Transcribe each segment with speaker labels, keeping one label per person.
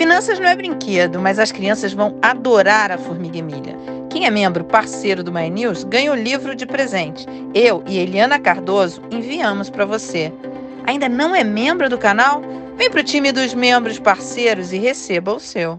Speaker 1: Finanças não é brinquedo, mas as crianças vão adorar a Formiga Emília. Quem é membro parceiro do My News ganha o livro de presente. Eu e Eliana Cardoso enviamos para você. Ainda não é membro do canal? Vem para o time dos membros parceiros e receba o seu.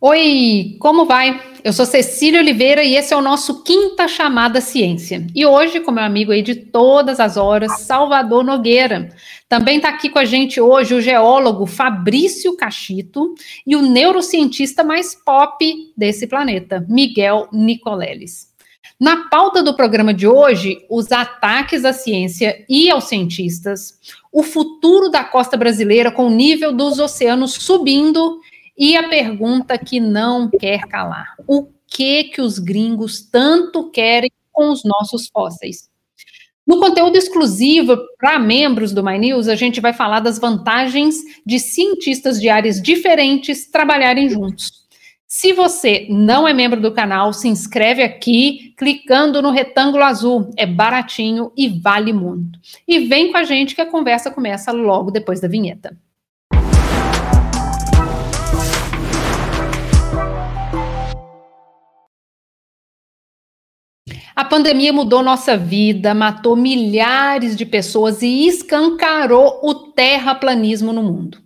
Speaker 2: Oi, como vai? Eu sou Cecília Oliveira e esse é o nosso Quinta Chamada Ciência. E hoje, com meu amigo aí de todas as horas, Salvador Nogueira. Também está aqui com a gente hoje o geólogo Fabrício Cachito e o neurocientista mais pop desse planeta, Miguel Nicoleles. Na pauta do programa de hoje, os ataques à ciência e aos cientistas, o futuro da costa brasileira com o nível dos oceanos subindo e a pergunta que não quer calar: o que que os gringos tanto querem com os nossos fósseis? No conteúdo exclusivo para membros do My News, a gente vai falar das vantagens de cientistas de áreas diferentes trabalharem juntos. Se você não é membro do canal, se inscreve aqui, clicando no retângulo azul. É baratinho e vale muito. E vem com a gente que a conversa começa logo depois da vinheta. A pandemia mudou nossa vida, matou milhares de pessoas e escancarou o terraplanismo no mundo.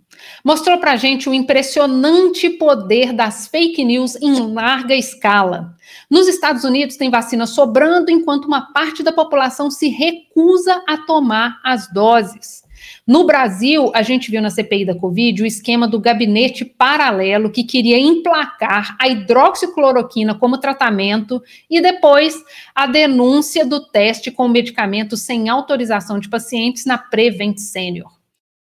Speaker 2: Mostrou para gente o impressionante poder das fake news em larga escala. Nos Estados Unidos tem vacina sobrando, enquanto uma parte da população se recusa a tomar as doses. No Brasil, a gente viu na CPI da Covid o esquema do gabinete paralelo que queria emplacar a hidroxicloroquina como tratamento e depois a denúncia do teste com medicamento sem autorização de pacientes na Prevent Senior.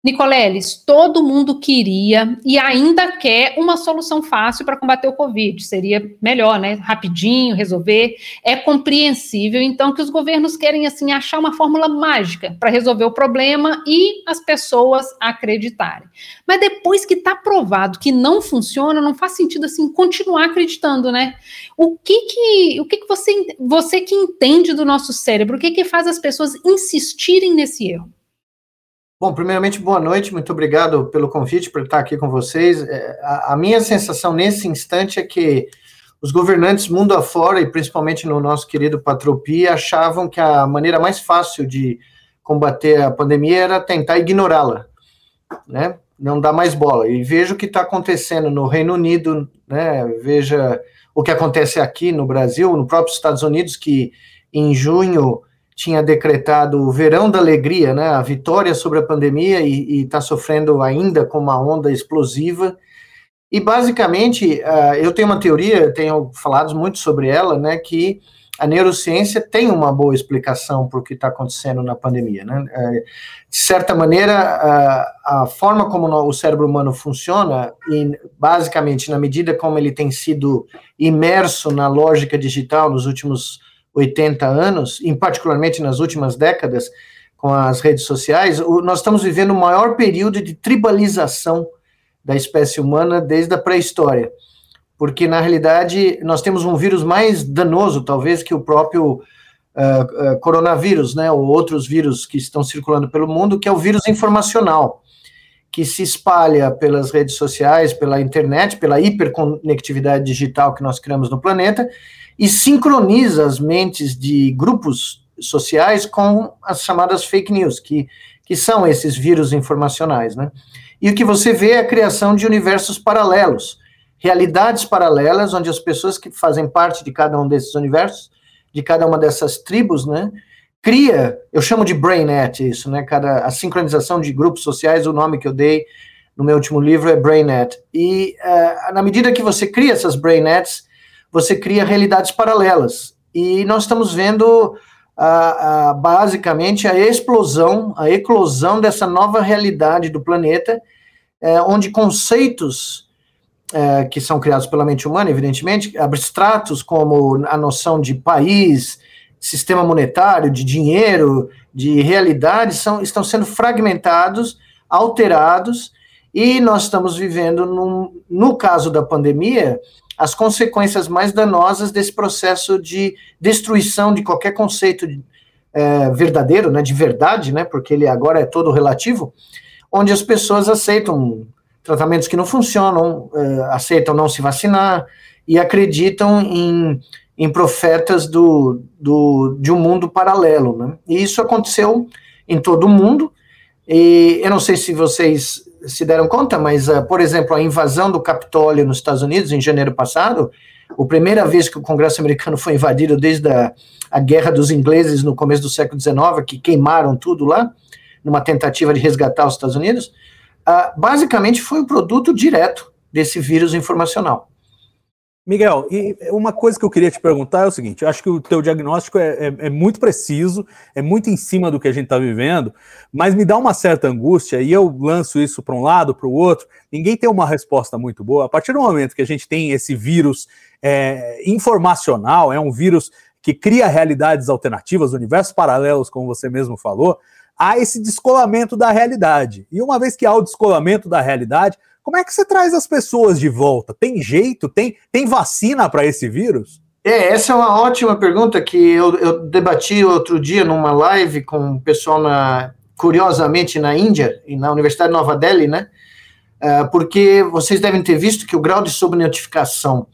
Speaker 2: Nicoleles, todo mundo queria e ainda quer uma solução fácil para combater o Covid. Seria melhor, né? Rapidinho, resolver. É compreensível, então, que os governos querem, assim, achar uma fórmula mágica para resolver o problema e as pessoas acreditarem. Mas depois que está provado que não funciona, não faz sentido, assim, continuar acreditando, né? O que que, o que, que você, você que entende do nosso cérebro, o que que faz as pessoas insistirem nesse erro?
Speaker 3: Bom, primeiramente, boa noite, muito obrigado pelo convite, por estar aqui com vocês. É, a, minha sensação nesse instante é que os governantes mundo afora, e principalmente no nosso querido Patropi, achavam que a maneira mais fácil de combater a pandemia era tentar ignorá-la, né? Não dar mais bola. E veja o que está acontecendo no Reino Unido, né? Veja o que acontece aqui no Brasil, no próprio Estados Unidos, que em junho tinha decretado o verão da alegria, né, a vitória sobre a pandemia e está sofrendo ainda com uma onda explosiva. E basicamente, uh, eu tenho uma teoria, tenho falado muito sobre ela, né, que a neurociência tem uma boa explicação para o que está acontecendo na pandemia. Né? Uh, de certa maneira, uh, a forma como o cérebro humano funciona, e basicamente na medida como ele tem sido imerso na lógica digital nos últimos 80 anos, em particularmente nas últimas décadas, com as redes sociais, nós estamos vivendo o maior período de tribalização da espécie humana desde a pré-história. Porque, na realidade, nós temos um vírus mais danoso, talvez, que o próprio uh, uh, coronavírus, né, ou outros vírus que estão circulando pelo mundo, que é o vírus informacional, que se espalha pelas redes sociais, pela internet, pela hiperconectividade digital que nós criamos no planeta, e sincroniza as mentes de grupos sociais com as chamadas fake news, que, que são esses vírus informacionais, né? E o que você vê é a criação de universos paralelos, realidades paralelas, onde as pessoas que fazem parte de cada um desses universos, de cada uma dessas tribos, né, cria, eu chamo de BrainNet isso, né, cada, a sincronização de grupos sociais, o nome que eu dei no meu último livro é BrainNet. E uh, na medida que você cria essas BrainNets, você cria realidades paralelas. E nós estamos vendo a, a, basicamente a explosão, a eclosão dessa nova realidade do planeta, é, onde conceitos é, que são criados pela mente humana, evidentemente, abstratos como a noção de país, sistema monetário, de dinheiro, de realidade, são, estão sendo fragmentados, alterados, e nós estamos vivendo, num, no caso da pandemia, as consequências mais danosas desse processo de destruição de qualquer conceito é, verdadeiro, né, de verdade, né, porque ele agora é todo relativo, onde as pessoas aceitam tratamentos que não funcionam, uh, aceitam não se vacinar e acreditam em, em profetas do, do, de um mundo paralelo. Né? E isso aconteceu em todo o mundo. E eu não sei se vocês se deram conta, mas, uh, por exemplo, a invasão do Capitólio nos Estados Unidos em janeiro passado, a primeira vez que o Congresso americano foi invadido desde a, a Guerra dos Ingleses no começo do século XIX, que queimaram tudo lá, numa tentativa de resgatar os Estados Unidos, uh, basicamente foi um produto direto desse vírus informacional.
Speaker 4: Miguel, e uma coisa que eu queria te perguntar é o seguinte: acho que o teu diagnóstico é, é, é muito preciso, é muito em cima do que a gente está vivendo, mas me dá uma certa angústia e eu lanço isso para um lado, para o outro. Ninguém tem uma resposta muito boa. A partir do momento que a gente tem esse vírus é, informacional, é um vírus que cria realidades alternativas, universos paralelos, como você mesmo falou, há esse descolamento da realidade. E uma vez que há o descolamento da realidade, como é que você traz as pessoas de volta? Tem jeito? Tem, tem vacina para esse vírus?
Speaker 3: É, essa é uma ótima pergunta que eu, eu debati outro dia numa live com o pessoal, na, curiosamente, na Índia, e na Universidade de Nova Delhi, né? Uh, porque vocês devem ter visto que o grau de subnotificação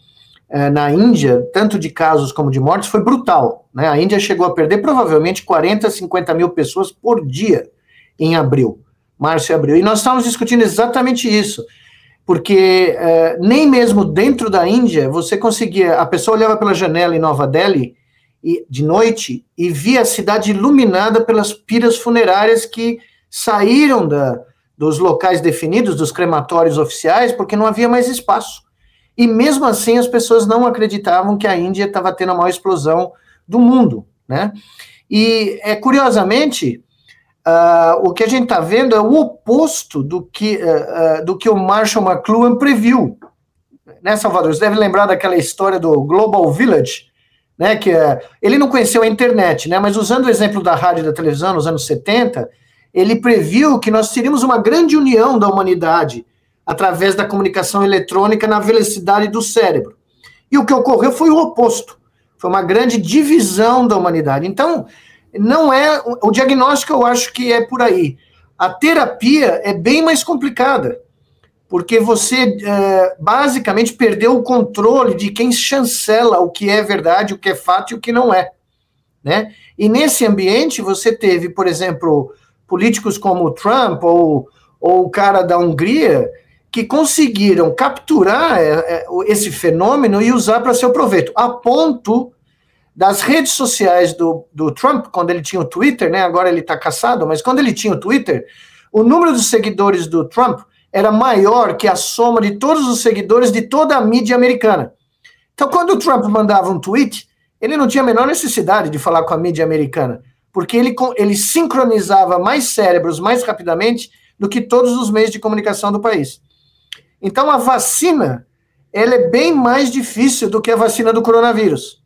Speaker 3: uh, na Índia, tanto de casos como de mortes, foi brutal. Né? A Índia chegou a perder provavelmente 40, 50 mil pessoas por dia em abril, março e abril. E nós estávamos discutindo exatamente isso porque é, nem mesmo dentro da Índia você conseguia. A pessoa olhava pela janela em Nova Delhi e, de noite e via a cidade iluminada pelas piras funerárias que saíram da, dos locais definidos, dos crematórios oficiais, porque não havia mais espaço. E mesmo assim as pessoas não acreditavam que a Índia estava tendo a maior explosão do mundo, né? E é curiosamente Uh, o que a gente está vendo é o oposto do que, uh, uh, do que o Marshall McLuhan previu. Né, Salvador? Você deve lembrar daquela história do Global Village, né, que ele não conheceu a internet, né, mas usando o exemplo da rádio e da televisão nos anos 70, ele previu que nós teríamos uma grande união da humanidade através da comunicação eletrônica na velocidade do cérebro. E o que ocorreu foi o oposto. Foi uma grande divisão da humanidade. Então, não é. O diagnóstico eu acho que é por aí. A terapia é bem mais complicada, porque você é, basicamente perdeu o controle de quem chancela o que é verdade, o que é fato e o que não é. Né? E nesse ambiente você teve, por exemplo, políticos como Trump ou, ou o cara da Hungria que conseguiram capturar é, é, esse fenômeno e usar para seu proveito, a ponto das redes sociais do, do Trump, quando ele tinha o Twitter, né? Agora ele está caçado, mas quando ele tinha o Twitter, o número de seguidores do Trump era maior que a soma de todos os seguidores de toda a mídia americana. Então, quando o Trump mandava um tweet, ele não tinha a menor necessidade de falar com a mídia americana, porque ele, ele sincronizava mais cérebros mais rapidamente do que todos os meios de comunicação do país. Então, a vacina ela é bem mais difícil do que a vacina do coronavírus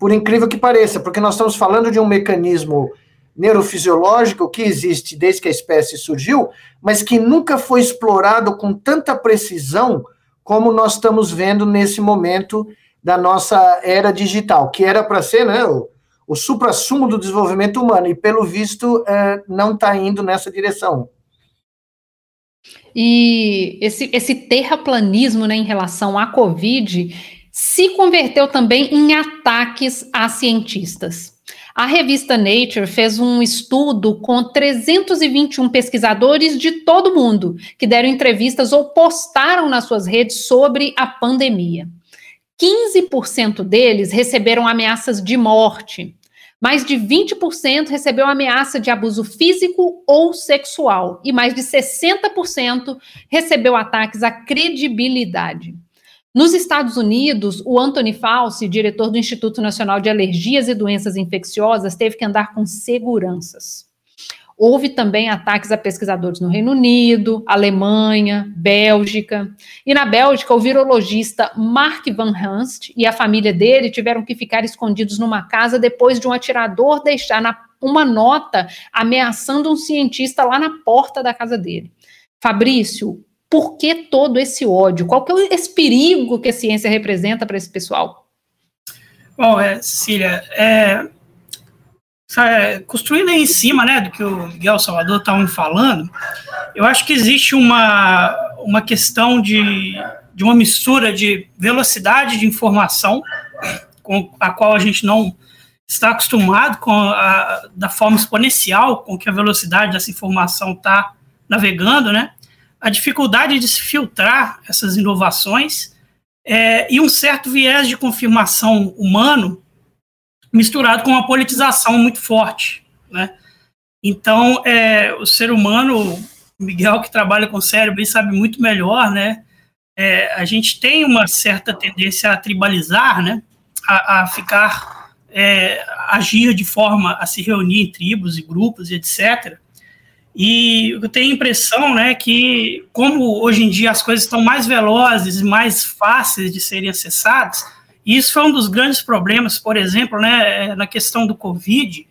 Speaker 3: por incrível que pareça, porque nós estamos falando de um mecanismo neurofisiológico que existe desde que a espécie surgiu, mas que nunca foi explorado com tanta precisão como nós estamos vendo nesse momento da nossa era digital, que era para ser né, o, o supra-sumo do desenvolvimento humano, e pelo visto é, não está indo nessa direção.
Speaker 2: E esse, esse terraplanismo né, em relação à Covid se converteu também em ataques a cientistas. A revista Nature fez um estudo com 321 pesquisadores de todo mundo que deram entrevistas ou postaram nas suas redes sobre a pandemia. 15% deles receberam ameaças de morte. Mais de 20% recebeu ameaça de abuso físico ou sexual. E mais de 60% recebeu ataques à credibilidade. Nos Estados Unidos, o Anthony Fauci, diretor do Instituto Nacional de Alergias e Doenças Infecciosas, teve que andar com seguranças. Houve também ataques a pesquisadores no Reino Unido, Alemanha, Bélgica. E na Bélgica, o virologista Mark Van Hanst e a família dele tiveram que ficar escondidos numa casa depois de um atirador deixar uma nota ameaçando um cientista lá na porta da casa dele. Fabrício, por que todo esse ódio? Qual que é esse perigo que a ciência representa para esse pessoal?
Speaker 5: Bom, é, Cecília, é, construindo aí em cima, né, do que o Miguel Salvador estava falando, eu acho que existe uma, uma questão de, de uma mistura de velocidade de informação, com a qual a gente não está acostumado com a, da forma exponencial com que a velocidade dessa informação está navegando, né? A dificuldade de se filtrar essas inovações é, e um certo viés de confirmação humano misturado com uma politização muito forte, né? Então, é, o ser humano, Miguel que trabalha com cérebro, ele sabe muito melhor, né? É, a gente tem uma certa tendência a tribalizar, né? A, a ficar, é, agir de forma a se reunir em tribos e grupos etc. E eu tenho a impressão, né, que como hoje em dia as coisas estão mais velozes e mais fáceis de serem acessadas, isso foi um dos grandes problemas, por exemplo, né, na questão do Covid,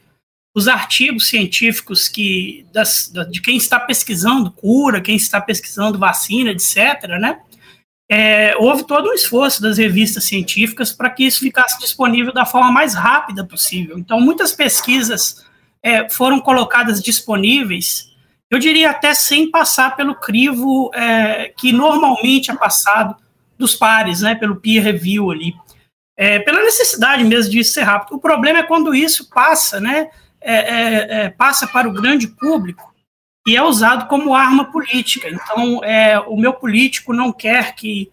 Speaker 5: os artigos científicos que das, de quem está pesquisando cura, quem está pesquisando vacina, etc., né, é, houve todo um esforço das revistas científicas para que isso ficasse disponível da forma mais rápida possível. Então, muitas pesquisas é, foram colocadas disponíveis, eu diria até sem passar pelo crivo é, que normalmente é passado dos pares, né, pelo peer review ali é, pela necessidade mesmo de ser rápido. O problema é quando isso passa, né, é, é, é, passa para o grande público e é usado como arma política. Então, é, o meu político não quer que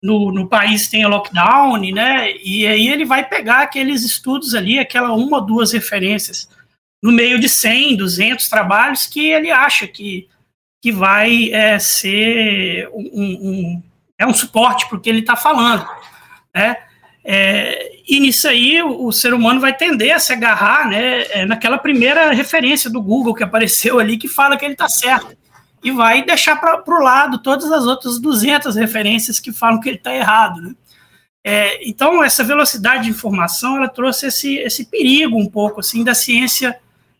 Speaker 5: no, no país tenha lockdown, né, e aí ele vai pegar aqueles estudos ali, aquela uma ou duas referências, no meio de 100, 200 trabalhos que ele acha que, que vai é, ser um, um, é um suporte porque ele está falando, né? É, e nisso aí o, o, ser humano vai tender a se agarrar né, é, naquela primeira referência do Google que apareceu ali que fala que ele está certo. E vai deixar para o lado todas as outras 200 referências que falam que ele está errado. Né? É, então, essa velocidade de informação ela trouxe esse, esse perigo um pouco assim da ciência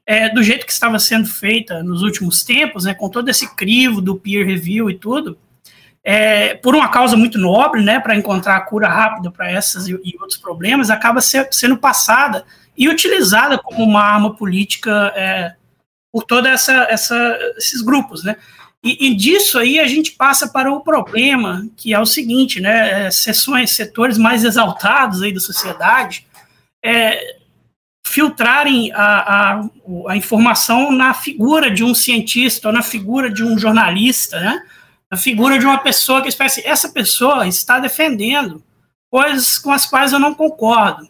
Speaker 5: é, do jeito que estava sendo feita nos últimos tempos, né, com todo esse crivo do peer review e tudo é, por uma causa muito nobre, né, para encontrar a cura rápida para essas e, e, outros problemas, acaba ser, sendo passada e utilizada como uma arma política é, por todos essa, essa, esses grupos, né. E, e, disso aí a gente passa para o problema, que é o seguinte, né, é, setores mais exaltados aí da sociedade, é, filtrarem a, a, a informação na figura de um cientista ou na figura de um jornalista, né, a figura de uma pessoa que espécie, essa pessoa está defendendo coisas com as quais eu não concordo.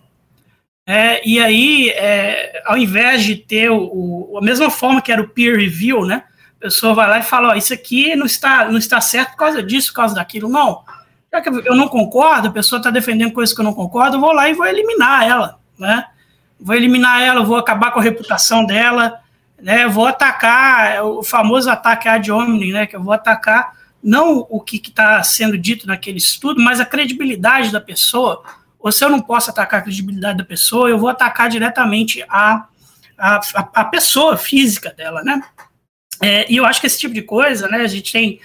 Speaker 5: É, e aí, é, ao invés de ter o, o, a mesma forma que era o peer review, né? A pessoa vai lá e fala, ó, isso aqui não está, não está certo por causa disso, por causa daquilo. Não. Já que eu não concordo, a pessoa está defendendo coisas que eu não concordo, eu vou lá e vou eliminar ela, né? Vou eliminar ela, vou acabar com a reputação dela, né? Vou atacar, o famoso ataque ad hominem, né? Que eu vou atacar não o que está sendo dito naquele estudo, mas a credibilidade da pessoa. Ou se eu não posso atacar a credibilidade da pessoa, eu vou atacar diretamente a, a, a pessoa física dela, né? É, e eu acho que esse tipo de coisa, né, a gente tem.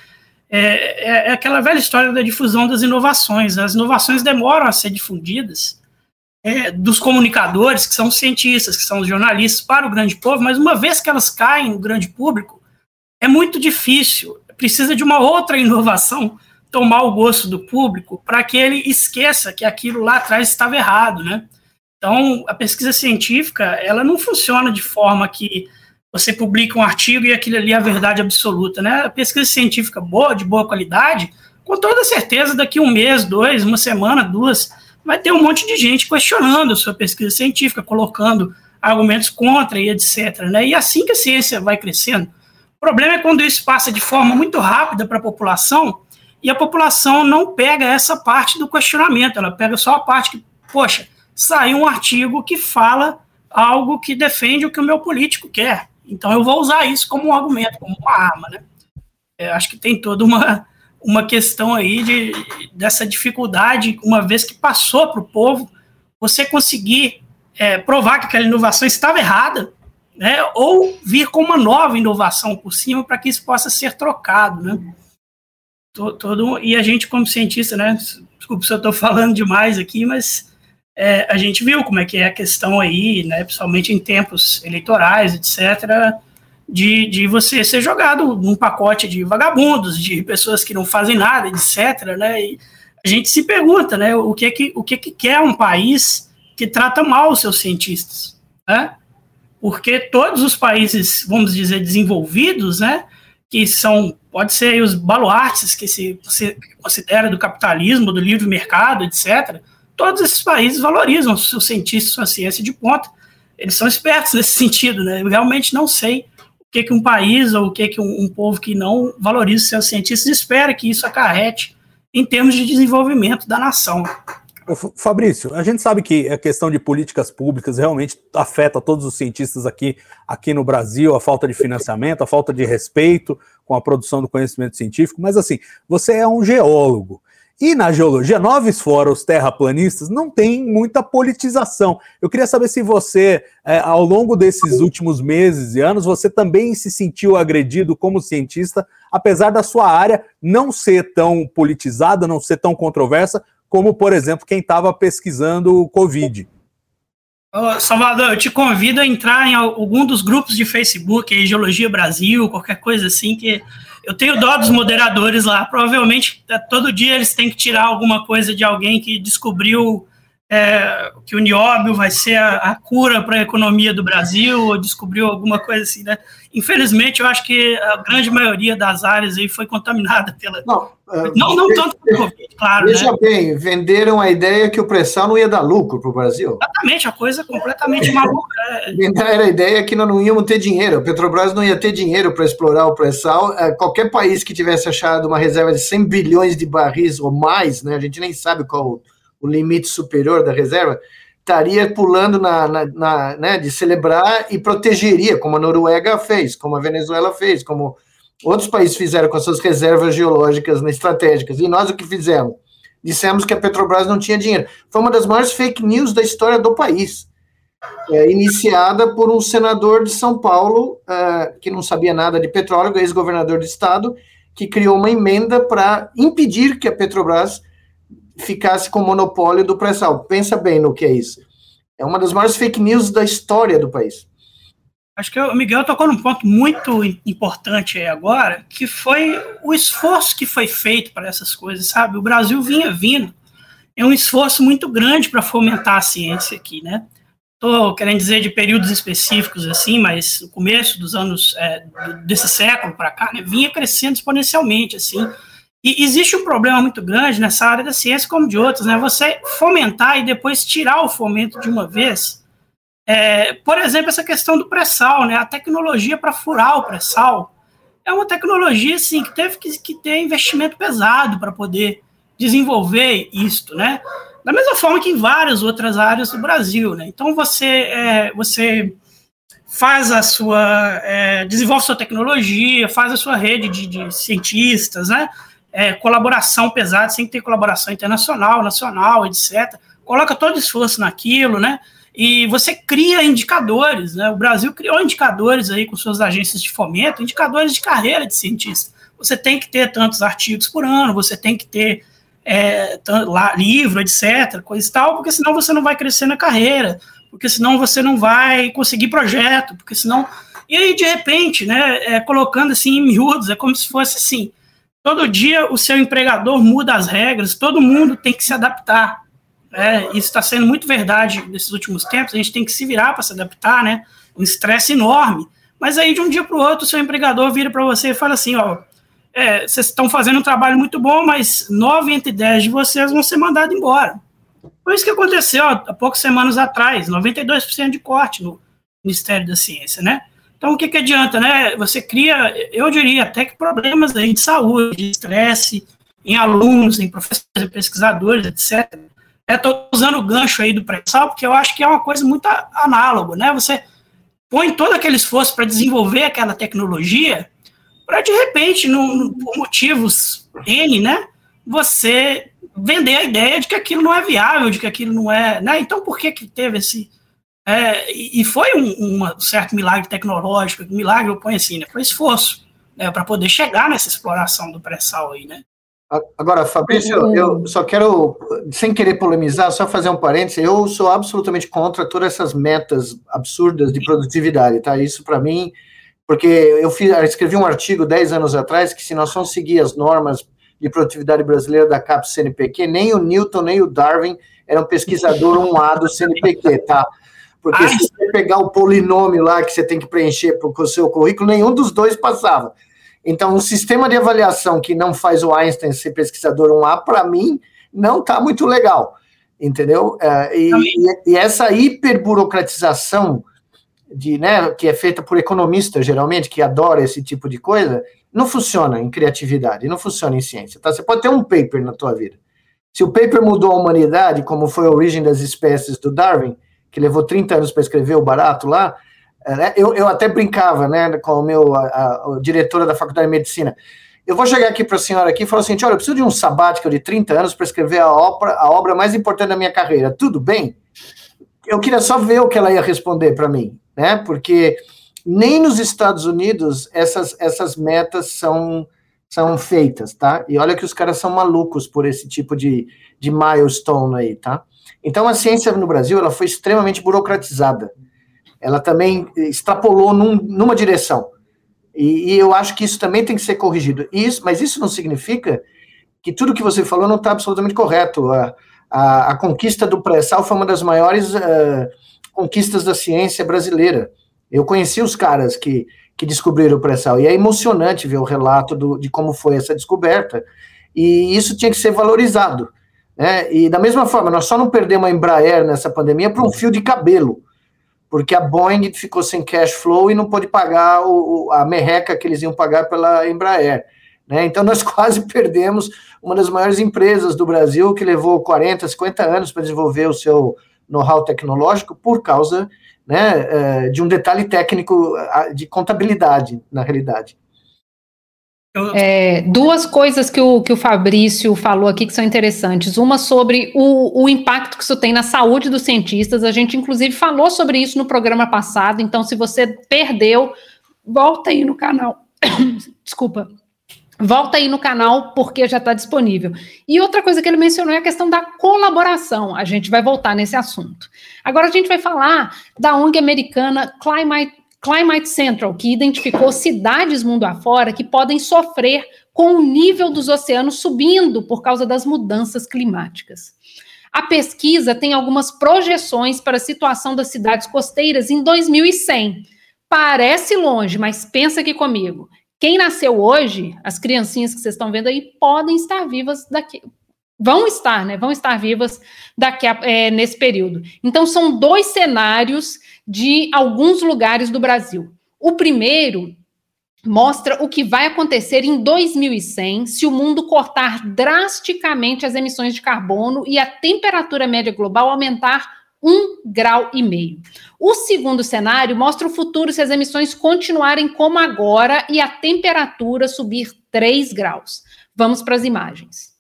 Speaker 5: É, é, é aquela velha história da difusão das inovações. As inovações demoram a ser difundidas é, dos comunicadores, que são cientistas, que são os jornalistas, para o grande povo, mas uma vez que elas caem no grande público, é muito difícil precisa de uma outra inovação tomar o gosto do público para que ele esqueça que aquilo lá atrás estava errado, né? Então, a pesquisa científica, ela não funciona de forma que você publica um artigo e aquilo ali é a verdade absoluta, né? A pesquisa científica boa, de boa qualidade, com toda certeza, daqui um mês, dois, uma semana, duas, vai ter um monte de gente questionando sua pesquisa científica, colocando argumentos contra e etc. Né? E assim que a ciência vai crescendo, o problema é quando isso passa de forma muito rápida para a população e a população não pega essa parte do questionamento, ela pega só a parte que, poxa, saiu um artigo que fala algo que defende o que o meu político quer. Então eu vou usar isso como um argumento, como uma arma, né? Eu acho que tem toda uma, uma questão aí de, dessa dificuldade, uma vez que passou para o povo, você conseguir é, provar que aquela inovação estava errada, né, ou vir com uma nova inovação por cima para que isso possa ser trocado, né? Todo, todo, e a gente, como cientista, né? Desculpa se eu estou falando demais aqui, mas é, a gente viu como é que é a questão aí, né, principalmente em tempos eleitorais, etc., de, de você ser jogado num pacote de vagabundos, de pessoas que não fazem nada, etc., né, e a gente se pergunta, né, o que é que, o que, é que quer um país que trata mal os seus cientistas, né, porque todos os países, vamos dizer, desenvolvidos, né, que são, pode ser os baluartes que se, se considera do capitalismo, do livre mercado, etc., todos esses países valorizam os seus cientistas, sua ciência de ponta. Eles são espertos nesse sentido, né? Eu realmente não sei que, que um país ou o que, que um, um povo que não valoriza seus cientistas espera que isso acarrete em termos de desenvolvimento da nação.
Speaker 4: Fabrício, a gente sabe que a questão de políticas públicas realmente afeta todos os cientistas aqui, aqui no Brasil, a falta de financiamento, a falta de respeito com a produção do conhecimento científico, mas assim, você é um geólogo. E na geologia, nós fora os terraplanistas, não tem muita politização. Eu queria saber se você, é, ao longo desses últimos meses e anos, você também se sentiu agredido como cientista, apesar da sua área não ser tão politizada, não ser tão controversa, como, por exemplo, quem estava pesquisando o Covid.
Speaker 5: Salvador, eu te convido a entrar em algum dos grupos de Facebook, Geologia Brasil, qualquer coisa assim, que eu tenho dó dos moderadores lá. Provavelmente é, todo dia eles têm que tirar alguma coisa de alguém que descobriu é, que o nióbio vai ser a, a cura para a economia do Brasil, ou descobriu alguma coisa assim, né? Infelizmente, eu acho que a grande maioria das áreas aí foi contaminada pela.
Speaker 3: Não, uh, não, não tanto pelo Covid, claro. Veja né? bem, venderam a ideia que o pré-sal não ia dar lucro para o Brasil.
Speaker 5: Exatamente, a coisa é completamente maluca.
Speaker 3: É. Era a ideia que nós não íamos ter dinheiro, a Petrobras não ia ter dinheiro para explorar o pré-sal. É, qualquer país que tivesse achado uma reserva de 100 bilhões de barris ou mais, né, a gente nem sabe qual o limite superior da reserva, estaria pulando na, na, na, né, de celebrar e protegeria, como a Noruega fez, como a Venezuela fez, como outros países fizeram com as suas reservas geológicas estratégicas. E nós o que fizemos? Dissemos que a Petrobras não tinha dinheiro. Foi uma das maiores fake news da história do país. É, iniciada por um senador de São Paulo, uh, que não sabia nada de petróleo, ex-governador do estado, que criou uma emenda para impedir que a Petrobras ficasse com o monopólio do pré-sal. Pensa bem no que é isso. É uma das maiores fake news da história do país.
Speaker 5: Acho que o Miguel tocou num ponto muito importante aí agora, que foi o esforço que foi feito para essas coisas, sabe? O Brasil vinha vindo. É um esforço muito grande para fomentar a ciência aqui, né? Estou querendo dizer de períodos específicos, assim, mas o começo dos anos é, desse século para cá, né, vinha crescendo exponencialmente, assim. E existe um problema muito grande nessa área da ciência, como de outras, né? Você fomentar e depois tirar o fomento de uma vez. É, por exemplo, essa questão do pré-sal, né? A tecnologia para furar o pré-sal é uma tecnologia, assim, que teve que, que ter investimento pesado para poder desenvolver isto, né? Da mesma forma que em várias outras áreas do Brasil, né? Então você, é, você faz a sua, é, desenvolve sua tecnologia, faz a sua rede de, de cientistas, né? É, colaboração pesada, sem ter colaboração internacional, nacional, etc. Coloca todo esforço naquilo, né? E você cria indicadores, né? O Brasil criou indicadores aí com suas agências de fomento, indicadores de carreira de cientista. Você tem que ter tantos artigos por ano, você tem que ter é, lá, livro, etc., coisa e tal, porque senão você não vai crescer na carreira, porque senão você não vai conseguir projeto, porque senão. E aí, de repente, né, é, colocando assim em miúdos, é como se fosse assim: Todo dia o seu empregador muda as regras, todo mundo tem que se adaptar. Né? Isso está sendo muito verdade nesses últimos tempos, a gente tem que se virar para se adaptar, né? Um estresse enorme. Mas aí de um dia para o outro, o seu empregador vira para você e fala assim: ó, é, vocês estão fazendo um trabalho muito bom, mas nove entre dez de vocês vão ser mandados embora. Foi isso que aconteceu ó, há poucas semanas atrás, 92% de corte no Ministério da Ciência, né? Então, o que, que adianta, né? Você cria, eu diria, até que problemas aí de saúde, de estresse, em alunos, em professores, em pesquisadores, etc. Estou usando o gancho aí do pré-sal, porque eu acho que é uma coisa muito análoga, né? Você põe todo aquele esforço para desenvolver aquela tecnologia, para de repente, no, por motivos N, né? Você vender a ideia de que aquilo não é viável, de que aquilo não é. Né? Então, por que, que teve esse, é, e foi um, um, certo milagre tecnológico, milagre eu ponho assim, né? Foi esforço né, para poder chegar nessa exploração do pré-sal aí, né?
Speaker 3: Agora, Fabrício, uhum. eu só quero, sem querer polemizar, só fazer um parênteses. Eu sou absolutamente contra todas essas metas absurdas de produtividade, tá? Isso para mim, porque eu, fiz, eu escrevi um artigo 10 anos atrás que se nós formos seguir as normas de produtividade brasileira da CAPES CNPq, nem o Newton nem o Darwin eram pesquisador 1A do CNPq, tá? Porque se você pegar o polinômio lá que você tem que preencher com o seu currículo, nenhum dos dois passava. Então, um sistema de avaliação que não faz o Einstein ser pesquisador 1A, para mim, não está muito legal, entendeu? É, e, e, essa hiperburocratização de, né, que é feita por economistas, geralmente, que adora esse tipo de coisa, não funciona em criatividade, não funciona em ciência. Tá? Você pode ter um paper na tua vida. Se o paper mudou a humanidade, como foi a origem das espécies do Darwin, que levou 30 anos para escrever o barato lá, né? Eu, eu até brincava, né, com o meu, a, a, a diretora da Faculdade de Medicina. Eu vou chegar aqui para a senhora aqui e falar assim: olha, eu preciso de um sabático de 30 anos para escrever a obra, a obra mais importante da minha carreira. Tudo bem? Eu queria só ver o que ela ia responder para mim, né? Porque nem nos Estados Unidos essas, essas metas são, são feitas, tá? E olha que os caras são malucos por esse tipo de, de milestone aí, tá? Então a ciência no Brasil ela foi extremamente burocratizada ela também extrapolou num, numa direção. E, e, eu acho que isso também tem que ser corrigido. Isso, mas isso não significa que tudo que você falou não está absolutamente correto. A, a, a, conquista do pré-sal foi uma das maiores uh, conquistas da ciência brasileira. Eu conheci os caras que, que descobriram o pré-sal, e é emocionante ver o relato do, de como foi essa descoberta, e isso tinha que ser valorizado. Né? E da mesma forma, nós só não perdemos a Embraer nessa pandemia por um fio de cabelo porque a Boeing ficou sem cash flow e não pôde pagar o, a merreca que eles iam pagar pela Embraer. Né? Então, nós quase perdemos uma das maiores empresas do Brasil, que levou 40, 50 anos para desenvolver o seu know-how tecnológico, por causa né, eh, de um detalhe técnico de contabilidade, na realidade.
Speaker 2: É, duas coisas que o, que o Fabrício falou aqui que são interessantes. Uma sobre o, o impacto que isso tem na saúde dos cientistas. A gente, inclusive, falou sobre isso no programa passado. Então, se você perdeu, volta aí no canal. Desculpa. Volta aí no canal, porque já está disponível. E outra coisa que ele mencionou é a questão da colaboração. A gente vai voltar nesse assunto. Agora a gente vai falar da ONG americana Climate Climate Central, que identificou cidades mundo afora que podem sofrer com o nível dos oceanos subindo por causa das mudanças climáticas. A pesquisa tem algumas projeções para a situação das cidades costeiras em 2100. Parece longe, mas pensa aqui comigo. Quem nasceu hoje, as criancinhas que vocês estão vendo aí, podem estar vivas daqui, vão estar, né? Vão estar vivas daqui a, é, nesse período. Então, são dois cenários de alguns lugares do Brasil. O primeiro mostra o que vai acontecer em 2100 se o mundo cortar drasticamente as emissões de carbono e a temperatura média global aumentar um grau e meio. O segundo cenário mostra o futuro se as emissões continuarem como agora e a temperatura subir 3 graus. Vamos para as imagens.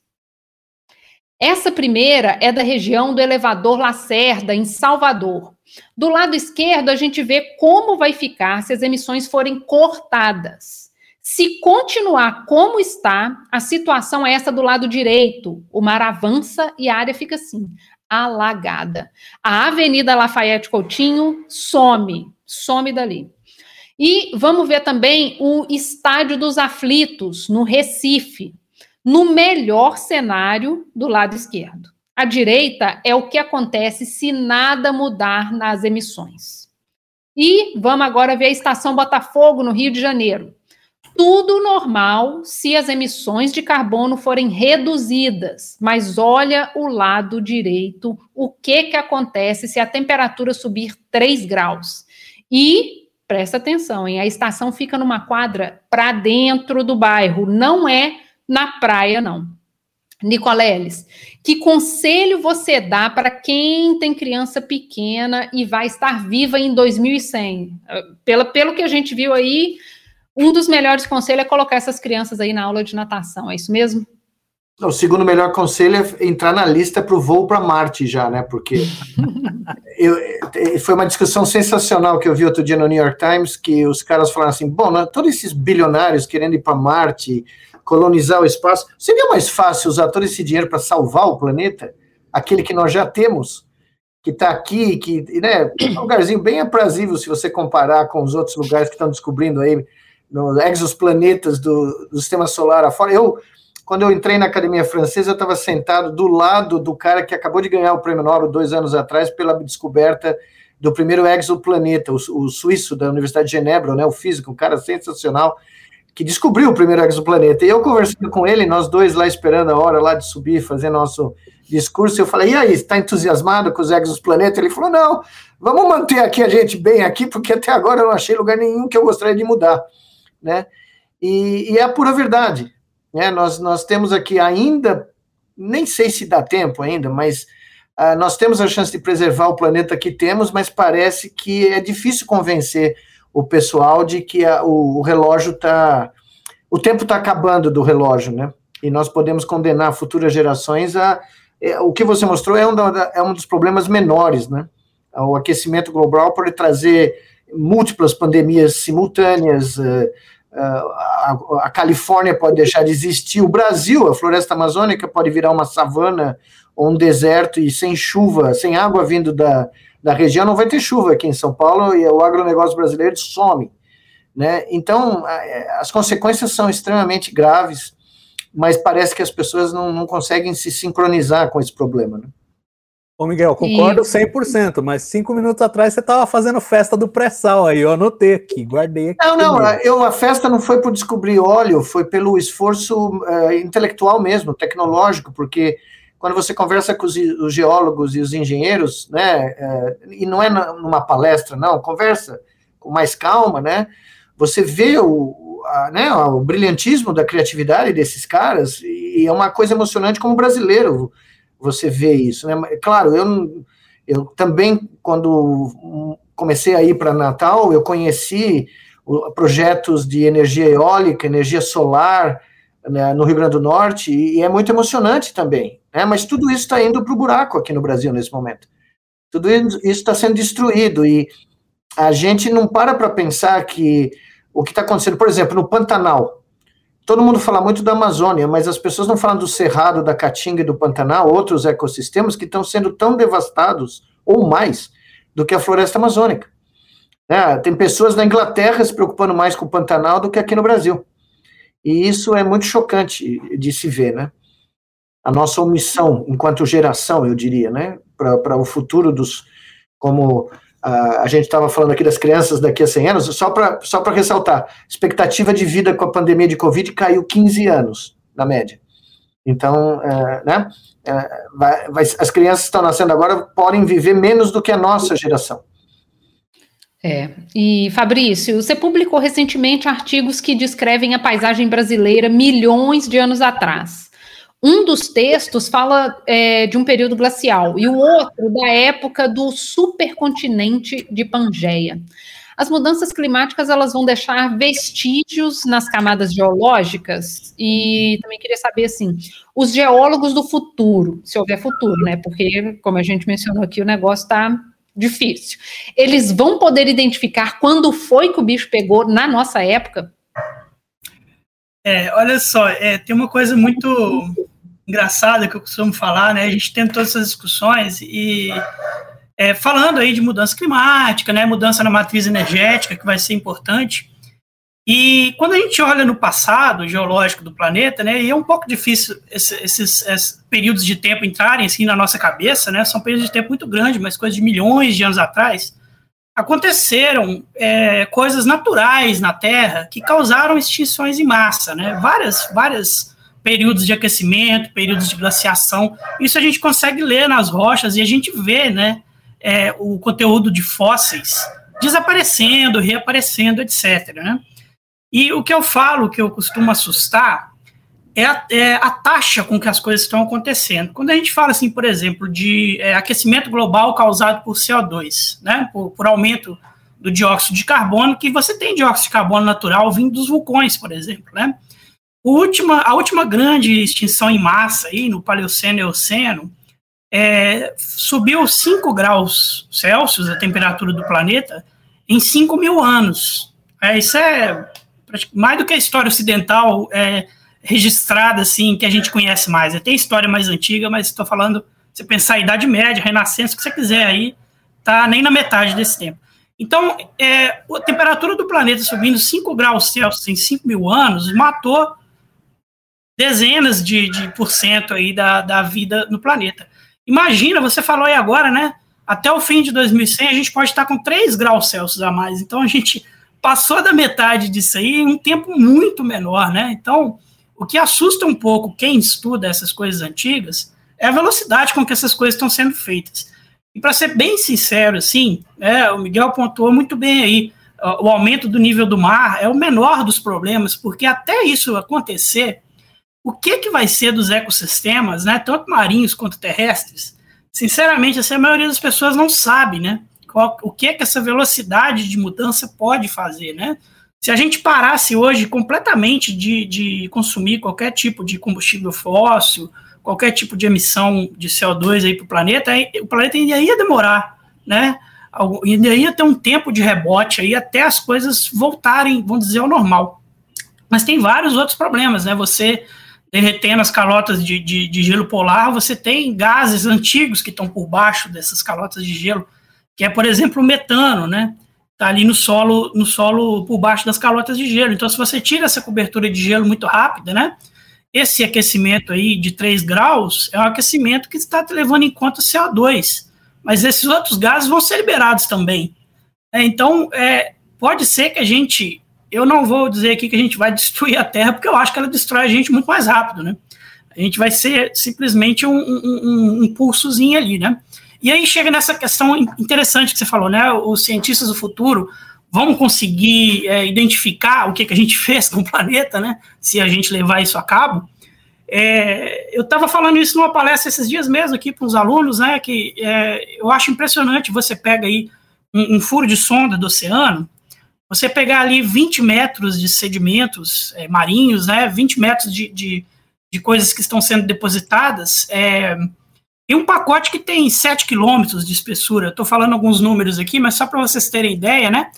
Speaker 2: Essa primeira é da região do elevador Lacerda, em Salvador. Do lado esquerdo, a gente vê como vai ficar se as emissões forem cortadas. Se continuar como está, a situação é essa do lado direito. O mar avança e a área fica assim, alagada. A Avenida Lafayette Coutinho some, some dali. E vamos ver também o Estádio dos Aflitos, no Recife no melhor cenário do lado esquerdo. A direita é o que acontece se nada mudar nas emissões. E vamos agora ver a estação Botafogo, no Rio de Janeiro. Tudo normal se as emissões de carbono forem reduzidas, mas olha o lado direito, o que, que acontece se a temperatura subir 3 graus. E presta atenção, hein? a estação fica numa quadra para dentro do bairro, não é na praia, não. Nicoleles, que conselho você dá para quem tem criança pequena e vai estar viva em 2100? Pela, pelo que a gente viu aí, um dos melhores conselhos é colocar essas crianças aí na aula de natação, é isso mesmo?
Speaker 3: O segundo melhor conselho é entrar na lista para o voo para Marte já, né? Porque eu, foi uma discussão sensacional que eu vi outro dia no New York Times, que os caras falaram assim, bom, né, todos esses bilionários querendo ir para Marte, colonizar o espaço. Seria mais fácil usar todo esse dinheiro para salvar o planeta, aquele que nós já temos, que está aqui, que né, é um lugarzinho bem aprazível se você comparar com os outros lugares que estão descobrindo aí, nos exoplanetas do, do sistema solar afora. Eu, quando eu entrei na academia francesa, eu estava sentado do lado do cara que acabou de ganhar o prêmio Nobel dois anos atrás pela descoberta do primeiro exoplaneta, o, o suíço da Universidade de Genebra, né, o físico, um cara sensacional, que descobriu o primeiro exoplaneta. E eu conversando com ele, nós dois lá esperando a hora lá de subir, fazer nosso discurso, eu falei, e aí, está entusiasmado com os exoplanetas? Ele falou, não, vamos manter aqui a gente bem aqui, porque até agora eu não achei lugar nenhum que eu gostaria de mudar, né? E, e é a pura verdade, né? Nós, nós temos aqui ainda, nem sei se dá tempo ainda, mas uh, nós temos a chance de preservar o planeta que temos, mas parece que é difícil convencer o pessoal de que a, o, o relógio está, o tempo está acabando do relógio, né? E nós podemos condenar futuras gerações a é, o que você mostrou é um, da, é um dos problemas menores, né? O aquecimento global pode trazer múltiplas pandemias simultâneas, uh, a, a, Califórnia pode deixar de existir, o Brasil, a floresta amazônica pode virar uma savana ou um deserto e sem chuva, sem água vindo da, da região, não vai ter chuva aqui em São Paulo e o agronegócio brasileiro some. Né? Então, as consequências são extremamente graves mas parece que as pessoas não, não conseguem se sincronizar com esse problema. Né?
Speaker 4: Ô Miguel, concordo e... 100%, mas cinco minutos atrás você estava fazendo festa do pré-sal aí, eu anotei aqui, guardei aqui.
Speaker 3: Não, não, eu, a festa não foi por descobrir óleo, foi pelo esforço uh, intelectual mesmo, tecnológico, porque quando você conversa com os, os geólogos e os engenheiros, né, uh, e não é numa palestra, não, conversa com mais calma, né, você vê o, a, né, o brilhantismo da criatividade desses caras, e é uma coisa emocionante como brasileiro você vê isso. Né? Claro, eu, eu também, quando comecei a ir para Natal, eu conheci projetos de energia eólica, energia solar né, no Rio Grande do Norte, e, é muito emocionante também. Né? Mas tudo isso está indo para o buraco aqui no Brasil nesse momento. Tudo isso está sendo destruído, e a gente não para para pensar que o que está acontecendo, por exemplo, no Pantanal. Todo mundo fala muito da Amazônia, mas as pessoas não falam do Cerrado, da Caatinga e do Pantanal, outros ecossistemas que estão sendo tão devastados, ou mais, do que a floresta amazônica. É, tem pessoas na Inglaterra se preocupando mais com o Pantanal do que aqui no Brasil. E isso é muito chocante de se ver, né? A nossa omissão, enquanto geração, eu diria, né? Para o futuro dos. Como a gente estava falando aqui das crianças daqui a 100 anos, só para só ressaltar, expectativa de vida com a pandemia de Covid caiu 15 anos, na média. Então, é, né, é, vai, vai, as crianças que estão nascendo agora podem viver menos do que a nossa geração.
Speaker 2: É, e Fabrício, você publicou recentemente artigos que descrevem a paisagem brasileira milhões de anos atrás. Um dos textos fala é, de um período glacial e o outro da época do supercontinente de Pangeia. As mudanças climáticas elas vão deixar vestígios nas camadas geológicas e também queria saber assim, os geólogos do futuro, se houver futuro, né? Porque como a gente mencionou aqui, o negócio está difícil. Eles vão poder identificar quando foi que o bicho pegou na nossa época?
Speaker 5: É, olha só, é, tem uma coisa muito engraçada que eu costumo falar, né? A gente tem todas essas discussões e é, falando aí de mudança climática, né? Mudança na matriz energética, que vai ser importante. E quando a gente olha no passado geológico do planeta, né? E é um pouco difícil esses, esses, esses períodos de tempo entrarem assim na nossa cabeça, né? São períodos de tempo muito grandes, mas coisas de milhões de anos atrás aconteceram é, coisas naturais na Terra que causaram extinções em massa, né? Várias, várias períodos de aquecimento, períodos de glaciação. Isso a gente consegue ler nas rochas e a gente vê, né, é, o conteúdo de fósseis desaparecendo, reaparecendo, etc. Né? E o que eu falo, que eu costumo assustar, é a, é a, taxa com que as coisas estão acontecendo. Quando a gente fala, assim, por exemplo, de é, aquecimento global causado por CO2, né, por, por aumento do dióxido de carbono, que você tem dióxido de carbono natural vindo dos vulcões, por exemplo, né? última, a última grande extinção em massa aí, no Paleoceno e Eoceno, é, subiu 5 graus Celsius a temperatura do planeta em 5 mil anos. É, isso é mais do que a história ocidental é, registrada, assim, que a gente conhece mais. Tem história mais antiga, mas estou falando, você pensar a Idade Média, Renascença, o que você quiser aí, tá nem na metade desse tempo. Então, é, a temperatura do planeta subindo 5 graus Celsius em 5 mil anos matou dezenas de, de por cento aí da, da vida no planeta. Imagina, você falou aí agora, né? Até o fim de 2100 a gente pode estar com 3 graus Celsius a mais. Então a gente passou da metade disso aí em um tempo muito menor, né? Então, o que assusta um pouco quem estuda essas coisas antigas é a velocidade com que essas coisas estão sendo feitas. E para ser bem sincero, assim, é, o Miguel pontuou muito bem aí, o aumento do nível do mar é o menor dos problemas, porque até isso acontecer, o que, que vai ser dos ecossistemas, né, tanto marinhos quanto terrestres? Sinceramente, assim, a maioria das pessoas não sabe, né? Qual, o que, que essa velocidade de mudança pode fazer, né? Se a gente parasse hoje completamente de, de consumir qualquer tipo de combustível fóssil, qualquer tipo de emissão de CO2 aí para o planeta, o planeta ainda ia demorar, né? Ainda ia ter um tempo de rebote aí até as coisas voltarem, vamos dizer, ao normal. Mas tem vários outros problemas, né? Você derretendo as calotas de, de, de, gelo polar, você tem gases antigos que estão por baixo dessas calotas de gelo, que é, por exemplo, o metano, né? Está ali no solo, no solo por baixo das calotas de gelo. Então, se você tira essa cobertura de gelo muito rápida, né? Esse aquecimento aí de 3 graus é um aquecimento que está levando em conta CO2, mas esses outros gases vão ser liberados também. É, então, é, pode ser que a gente eu não vou dizer aqui que a gente vai destruir a Terra, porque eu acho que ela destrói a gente muito mais rápido, né? A gente vai ser simplesmente um, um, um pulsozinho ali, né? E aí chega nessa questão interessante que você falou, né? Os cientistas do futuro vão conseguir é, identificar o que, que a gente fez com o planeta, né? Se a gente levar isso a cabo. É, eu estava falando isso numa palestra esses dias mesmo aqui para os alunos, né? Que é, eu acho impressionante. Você pega aí um, um furo de sonda do oceano você pegar ali 20 metros de sedimentos é, marinhos, né, 20 metros de, de, de, coisas que estão sendo depositadas, é, e um pacote que tem 7 quilômetros de espessura. Estou falando alguns números aqui, mas só para vocês terem ideia, né?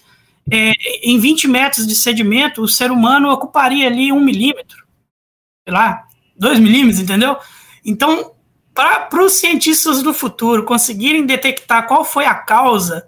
Speaker 5: É, em 20 metros de sedimento, o ser humano ocuparia ali um milímetro, sei lá, dois milímetros, entendeu? Então, para os cientistas do futuro conseguirem detectar qual foi a causa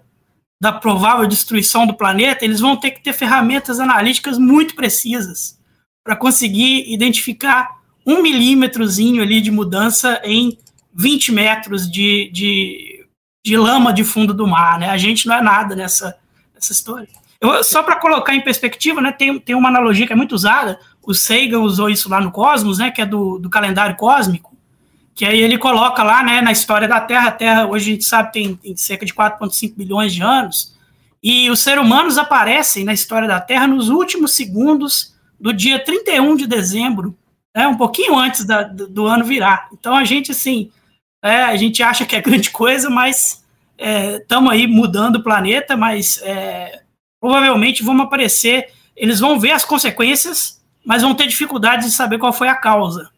Speaker 5: da provável destruição do planeta, eles vão ter que ter ferramentas analíticas muito precisas para conseguir identificar um milímetrozinho ali de mudança em 20 metros de, de, de lama de fundo do mar, né? A gente não é nada nessa, nessa história. Eu, só para colocar em perspectiva, né, tem, tem uma analogia que é muito usada, o Sagan usou isso lá no Cosmos, né, que é do, do calendário cósmico, que aí ele coloca lá, né, na história da Terra, a Terra hoje a gente sabe tem, tem cerca de 4,5 bilhões de anos, e os seres humanos aparecem na história da Terra nos últimos segundos do dia 31 de dezembro, né, um pouquinho antes da, do, do, ano virar. Então a gente, assim, é, a gente acha que é grande coisa, mas estamos é, aí mudando o planeta, mas é, provavelmente vão aparecer, eles vão ver as consequências, mas vão ter dificuldade de saber qual foi a causa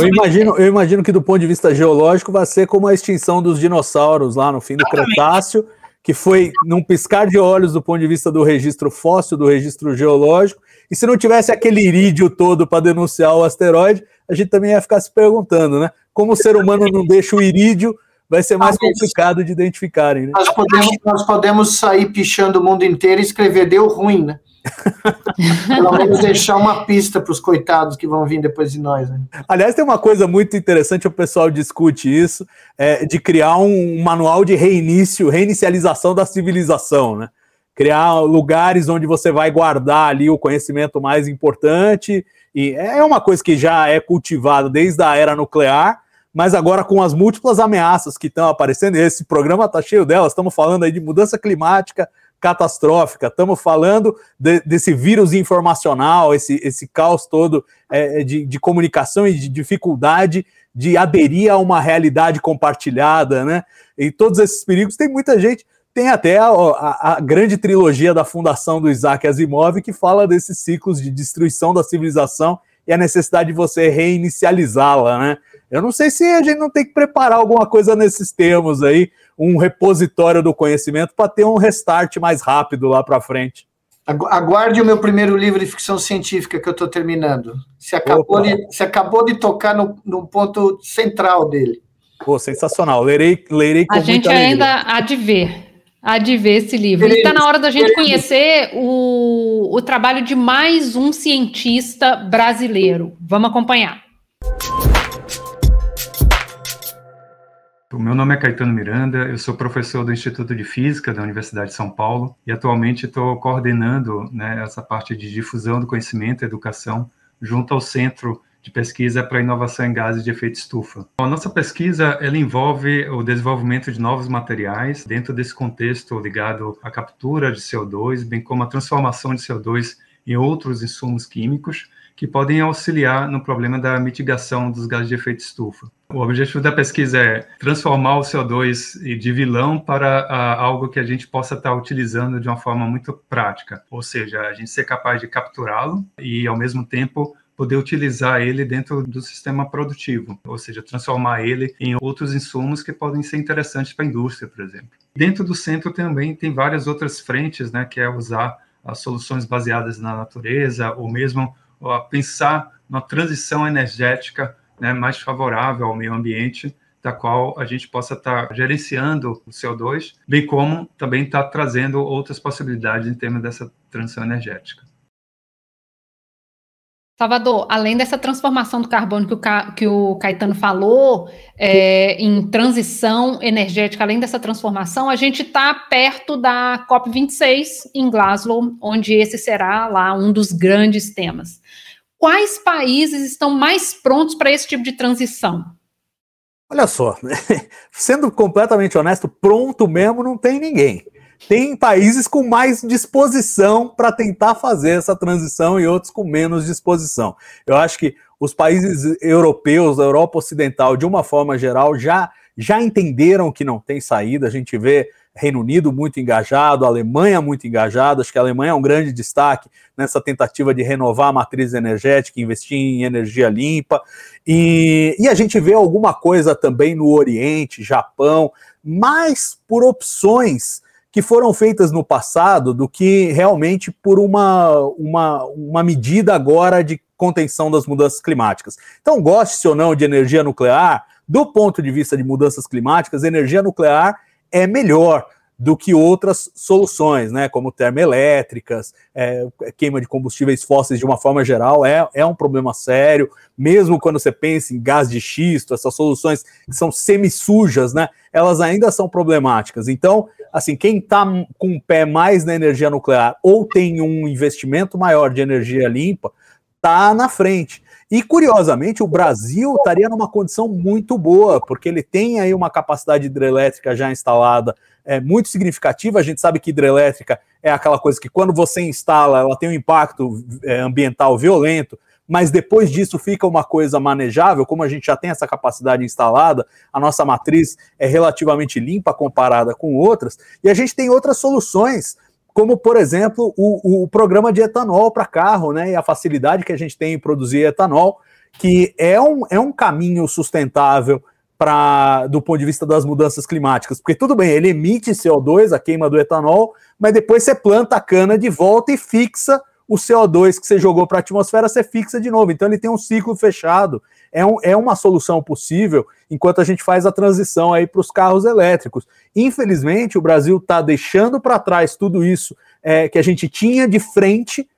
Speaker 4: eu, imagino, eu imagino que do ponto de vista geológico vai ser como a extinção dos dinossauros lá no fim do Exatamente. Cretáceo, que foi num piscar de olhos do ponto de vista do registro fóssil, do registro geológico, e se não tivesse aquele irídio todo para denunciar o asteroide, a gente também ia ficar se perguntando, né? Como o ser humano não deixa o irídio, vai ser mais complicado de identificarem. Né?
Speaker 3: Nós, podemos, nós podemos sair pichando o mundo inteiro e escrever deu ruim, né? Pelo menos deixar uma pista para os coitados que vão vir depois de nós. Né?
Speaker 4: Aliás, tem uma coisa muito interessante, o pessoal discute isso, é, de criar um manual de reinício, reinicialização da civilização, né? Criar lugares onde você vai guardar ali o conhecimento mais importante. E é uma coisa que já é cultivada desde a era nuclear, mas agora com as múltiplas ameaças que estão aparecendo, esse programa está cheio delas, estamos falando aí de mudança climática, catastrófica. Estamos falando de, desse vírus informacional, esse, esse caos todo é, de, de comunicação e de dificuldade de aderir a uma realidade compartilhada, né? E todos esses perigos, tem muita gente. Tem até a, a, a, grande trilogia da fundação do Isaac Asimov que fala desses ciclos de destruição da civilização e a necessidade de você reinicializá-la, né? Eu não sei se a gente não tem que preparar alguma coisa nesses termos aí, um repositório do conhecimento para ter um restart mais rápido lá para frente.
Speaker 3: Aguarde o meu primeiro livro de ficção científica que eu estou terminando. Você acabou, de, você acabou de tocar no, no ponto central dele.
Speaker 4: Pô, sensacional. Lerei, lerei com
Speaker 2: A gente ainda há de ver. Há de ver esse livro. Está na hora da gente conhecer o, o trabalho de mais um cientista brasileiro. Vamos acompanhar.
Speaker 6: O meu nome é Caetano Miranda, eu sou professor do Instituto de Física da Universidade de São Paulo e atualmente estou coordenando né, essa parte de difusão do conhecimento e educação junto ao Centro de Pesquisa para Inovação em Gases de Efeito Estufa. A nossa pesquisa ela envolve o desenvolvimento de novos materiais dentro desse contexto ligado à captura de CO2, bem como a transformação de CO2 em outros insumos químicos que podem auxiliar no problema da mitigação dos gases de efeito estufa. O objetivo da pesquisa é transformar o CO2 de vilão para uh, algo que a gente possa estar utilizando de uma forma muito prática, ou seja, a gente ser capaz de capturá-lo e, ao mesmo tempo, poder utilizar ele dentro do sistema produtivo, ou seja, transformar ele em outros insumos que podem ser interessantes para a indústria, por exemplo. Dentro do centro também tem várias outras frentes, né, que é usar as soluções baseadas na natureza, ou mesmo pensar na transição energética né, mais favorável ao meio ambiente, da qual a gente possa estar tá gerenciando o CO2, bem como também estar tá trazendo outras possibilidades em termos dessa transição energética.
Speaker 2: Salvador, além dessa transformação do carbono que o, Ca... que o Caetano falou, é, em transição energética, além dessa transformação, a gente está perto da COP26 em Glasgow, onde esse será lá um dos grandes temas. Quais países estão mais prontos para esse tipo de transição?
Speaker 4: Olha só, sendo completamente honesto, pronto mesmo não tem ninguém tem países com mais disposição para tentar fazer essa transição e outros com menos disposição. Eu acho que os países europeus, a Europa Ocidental, de uma forma geral, já, já entenderam que não tem saída. A gente vê Reino Unido muito engajado, Alemanha muito engajada. Acho que a Alemanha é um grande destaque nessa tentativa de renovar a matriz energética, investir em energia limpa. E, e a gente vê alguma coisa também no Oriente, Japão, mais por opções que foram feitas no passado do que realmente por uma, uma, uma medida agora de contenção das mudanças climáticas. Então, goste ou não de energia nuclear, do ponto de vista de mudanças climáticas, energia nuclear é melhor do que outras soluções, né, como termoelétricas, é, queima de combustíveis fósseis de uma forma geral, é, é um problema sério, mesmo quando você pensa em gás de xisto, essas soluções que são semi-sujas, né, elas ainda são problemáticas. Então, assim, quem está com o pé mais na energia nuclear ou tem um investimento maior de energia limpa, está na frente. E curiosamente, o Brasil estaria numa condição muito boa, porque ele tem aí uma capacidade hidrelétrica já instalada é, muito significativa. A gente sabe que hidrelétrica é aquela coisa que, quando você instala, ela tem um impacto é, ambiental violento, mas depois disso fica uma coisa manejável, como a gente já tem essa capacidade instalada, a nossa matriz é relativamente limpa comparada com outras, e a gente tem outras soluções como, por exemplo, o, o programa de etanol para carro, né, e a facilidade que a gente tem em produzir etanol, que é um, é um caminho sustentável para do ponto de vista das mudanças climáticas, porque tudo bem, ele emite CO2, a queima do etanol, mas depois você planta a cana de volta e fixa o CO2 que você jogou para a atmosfera, você fixa de novo. Então ele tem um ciclo fechado. É, um, é uma solução possível enquanto a gente faz a transição aí para os carros elétricos. Infelizmente, o Brasil está deixando para trás tudo isso é, que a gente tinha de frente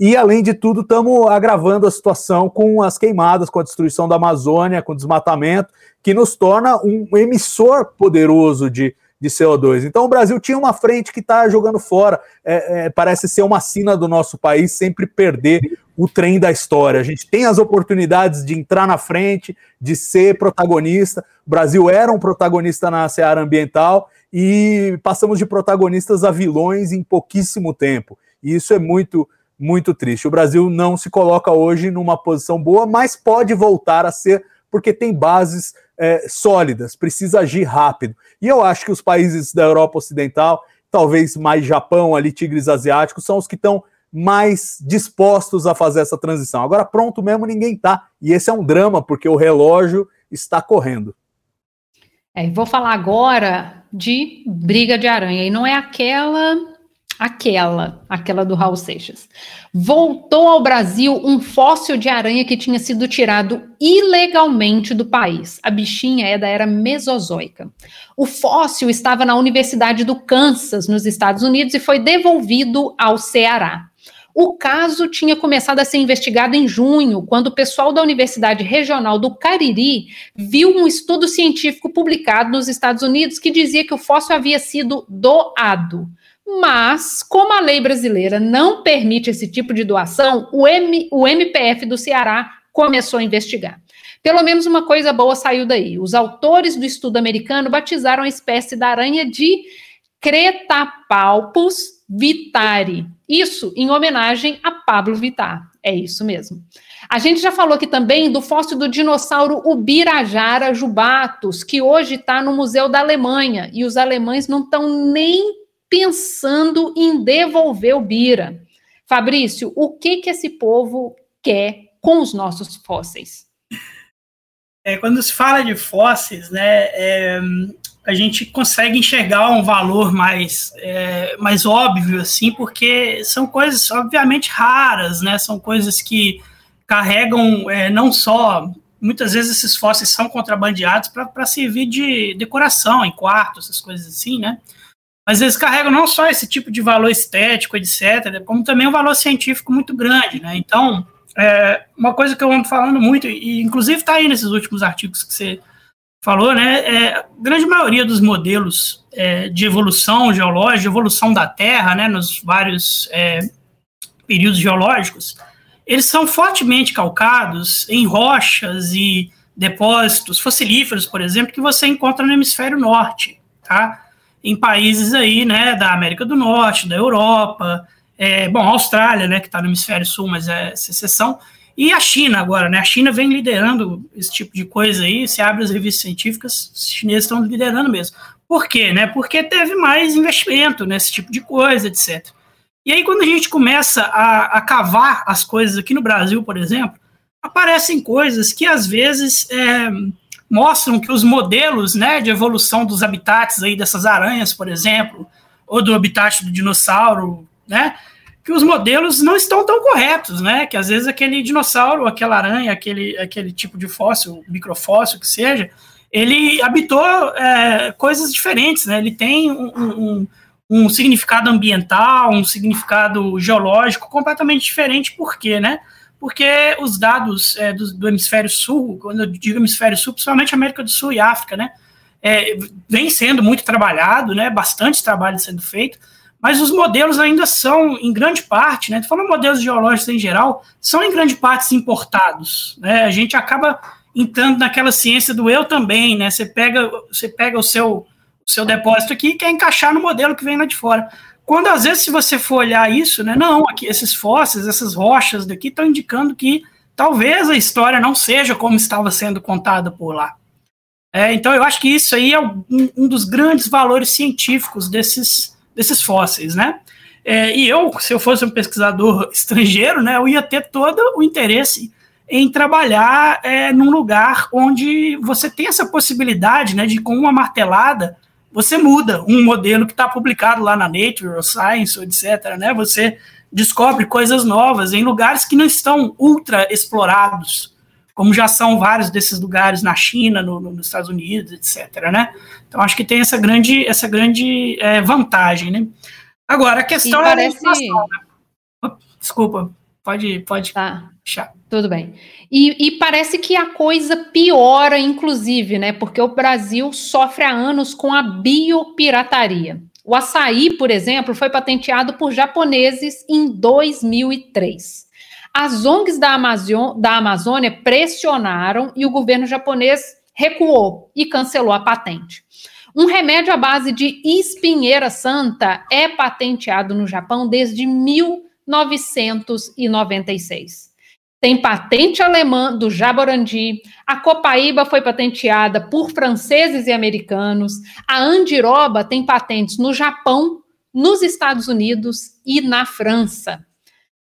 Speaker 4: e, além de tudo, estamos agravando a situação com as queimadas, com a destruição da Amazônia, com o desmatamento, que nos torna um emissor poderoso de, de CO2. Então, o Brasil tinha uma frente que está jogando fora. É, é, parece ser uma sina do nosso país sempre perder o trem da história. A gente tem as oportunidades de entrar na frente, de ser protagonista. O Brasil era um protagonista na seara ambiental e passamos de protagonistas a vilões em pouquíssimo tempo. E isso é muito muito triste. O Brasil não se coloca hoje numa posição boa, mas pode voltar a ser, porque tem bases é, sólidas, precisa agir rápido. E eu acho que os países da Europa Ocidental, talvez mais Japão, ali, tigres asiáticos, são os que estão mais dispostos a fazer essa transição. Agora, pronto mesmo, ninguém está. E esse é um drama, porque o relógio está correndo.
Speaker 2: É, vou falar agora de briga de aranha. E não é aquela Aquela, aquela do Raul Seixas. Voltou ao Brasil um fóssil de aranha que tinha sido tirado ilegalmente do país. A bichinha é da era Mesozoica. O fóssil estava na Universidade do Kansas, nos Estados Unidos, e foi devolvido ao Ceará. O caso tinha começado a ser investigado em junho, quando o pessoal da Universidade Regional do Cariri viu um estudo científico publicado nos Estados Unidos que dizia que o fóssil havia sido doado. Mas, como a lei brasileira não permite esse tipo de doação, o, M, o MPF do Ceará começou a investigar. Pelo menos uma coisa boa saiu daí. Os autores do estudo americano batizaram a espécie da aranha de Cretapalpus vitari. Isso em homenagem a Pablo Vittar. É isso mesmo. A gente já falou aqui também do fóssil do dinossauro Ubirajara jubatus, que hoje está no Museu da Alemanha, e os alemães não estão nem pensando em devolver o Bira. Fabrício, o que que esse povo quer com os nossos fósseis?
Speaker 5: É, quando se fala de fósseis, né, é, a gente consegue enxergar um valor mais, é, mais óbvio, assim, porque são coisas, obviamente, raras, né, são coisas que carregam é, não só muitas vezes esses fósseis são contrabandeados para servir de decoração em quartos, essas coisas assim, né? Mas eles carregam não só esse tipo de valor estético, etc., como também um valor científico muito grande, né? Então, é, uma coisa que eu ando falando muito, e inclusive está aí nesses últimos artigos que você falou, né? É, a grande maioria dos modelos é, de evolução geológica, evolução da Terra, né, nos vários é, períodos geológicos, eles são fortemente calcados em rochas e depósitos fossilíferos, por exemplo, que você encontra no hemisfério norte, tá? Em países aí, né, da América do Norte, da Europa, é, bom, a Austrália, né, que está no hemisfério sul, mas é secessão, e a China agora, né, a China vem liderando esse tipo de coisa aí, se abre as revistas científicas, os chineses estão liderando mesmo. Por quê, né, porque teve mais investimento nesse tipo de coisa, etc. E aí, quando a gente começa a, a cavar as coisas aqui no Brasil, por exemplo, aparecem coisas que às vezes é, mostram que os modelos né, de evolução dos habitats aí dessas aranhas, por exemplo, ou do habitat do dinossauro, né, que os modelos não estão tão corretos, né, que às vezes aquele dinossauro, aquela aranha, aquele, aquele tipo de fóssil, microfóssil que seja, ele habitou é, coisas diferentes, né, ele tem um, um, um significado ambiental, um significado geológico completamente diferente, por quê, né? Porque os dados é, do, do, hemisfério sul, quando eu digo hemisfério sul, principalmente América do Sul e África, né, é, vem sendo muito trabalhado, né, bastante trabalho sendo feito, mas os modelos ainda são, em grande parte, né, falando modelos geológicos em geral, são em grande parte importados, né, a gente acaba entrando naquela ciência do eu também, né, você pega, você pega o seu, o seu depósito aqui e quer encaixar no modelo que vem lá de fora. Quando às vezes, se você for olhar isso, né, não, aqui, esses fósseis, essas rochas daqui estão indicando que talvez a história não seja como estava sendo contada por lá. É, então, eu acho que isso aí é um, um dos grandes valores científicos desses, desses fósseis, né? É, e eu, se eu fosse um pesquisador estrangeiro, né, eu ia ter todo o interesse em trabalhar é, num lugar onde você tem essa possibilidade, né, de com uma martelada você muda um modelo que está publicado lá na Nature ou Science, ou etc. Né? Você descobre coisas novas em lugares que não estão ultra explorados, como já são vários desses lugares na China, no, no, nos Estados Unidos, etc. Né? Então acho que tem essa grande, essa grande é, vantagem. Né? Agora a questão
Speaker 2: e parece... é
Speaker 5: né? Desculpa, pode, pode.
Speaker 2: Tá. Tudo bem. E, e, parece que a coisa piora, inclusive, né? Porque o Brasil sofre há anos com a biopirataria. O açaí, por exemplo, foi patenteado por japoneses em 2003. As ONGs da, da Amazônia pressionaram e o governo japonês recuou e cancelou a patente. Um remédio à base de espinheira santa é patenteado no Japão desde 1996 tem patente alemã do Jaborandi, a copaíba foi patenteada por franceses e americanos, a andiroba tem patentes no Japão, nos Estados Unidos e na França.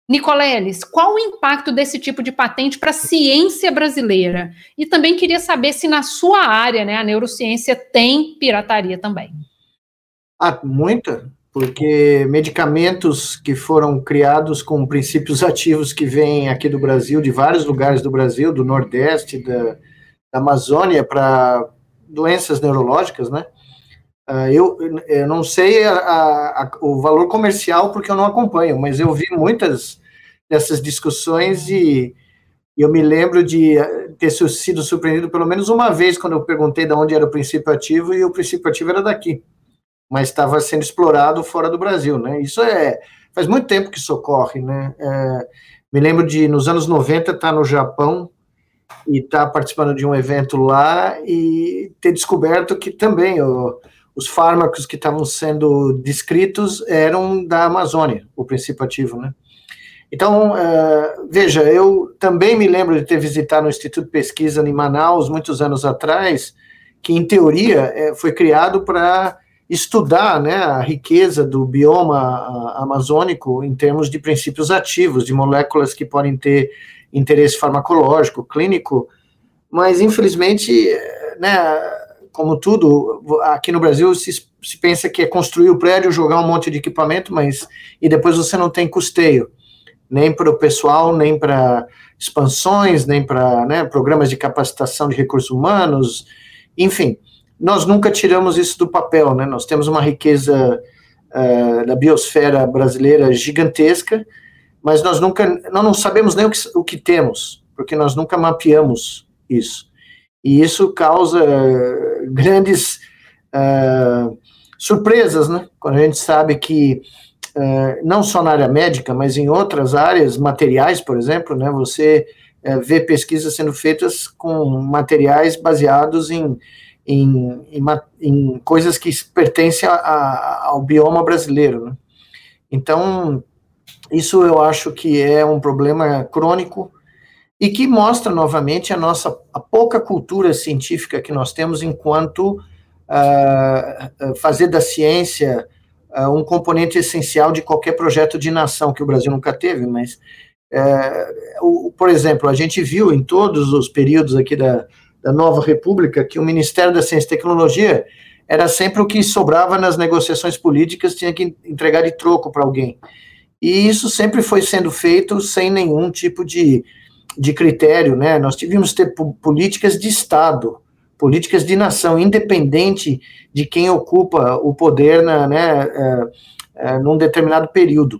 Speaker 2: Nicoleles, qual o impacto desse tipo de patente para a ciência brasileira? E também queria saber se na sua área, né, a neurociência tem pirataria também.
Speaker 3: Ah, muita, porque medicamentos que foram criados com princípios ativos que vêm aqui do Brasil, de vários lugares do Brasil, do Nordeste, da, da Amazônia, para doenças neurológicas, né? Uh, eu, eu não sei a, a, o valor comercial porque eu não acompanho, mas eu vi muitas dessas discussões e eu me lembro de ter sido surpreendido pelo menos uma vez quando eu perguntei de onde era o princípio ativo e o princípio ativo era daqui mas estava sendo explorado fora do Brasil, né? Isso é faz muito tempo que isso ocorre, né? É, me lembro de nos anos 90 estar tá no Japão e estar tá participando de um evento lá e ter descoberto que também o, os fármacos que estavam sendo descritos eram da Amazônia, o princípio ativo, né? Então, uh, veja, eu também me lembro de ter visitado o Instituto de Pesquisa em Manaus muitos anos atrás, que em teoria é, foi criado para estudar né, a riqueza do bioma amazônico em termos de princípios ativos, de moléculas que podem ter interesse farmacológico, clínico, mas infelizmente, né, como tudo, aqui no Brasil se, se pensa que é construir o prédio, jogar um monte de equipamento, mas e depois você não tem custeio, nem para o pessoal, nem para expansões, nem para né, programas de capacitação de recursos humanos, enfim nós nunca tiramos isso do papel, né? Nós temos uma riqueza uh, da biosfera brasileira gigantesca, mas nós nunca, nós não sabemos nem o que, o que temos, porque nós nunca mapeamos isso. E isso causa uh, grandes uh, surpresas, né? Quando a gente sabe que não só na área médica, mas em outras áreas materiais, por exemplo, né? Você vê pesquisas sendo feitas com materiais baseados em em, em, em coisas que pertencem a, a, ao bioma brasileiro. Né? Então, isso eu acho que é um problema crônico e que mostra novamente a nossa a pouca cultura científica que nós temos enquanto uh, fazer da ciência uh, um componente essencial de qualquer projeto de nação que o Brasil nunca teve, mas uh, o, por exemplo, a gente viu em todos os períodos aqui da, da nova república que o Ministério da Ciência e Tecnologia era sempre o que sobrava nas negociações políticas, tinha que entregar de troco para alguém. E isso sempre foi sendo feito sem nenhum tipo de, de critério, né? Nós tivemos ter políticas de Estado, políticas de nação, independente de quem ocupa o poder na, né, é, é, num determinado período.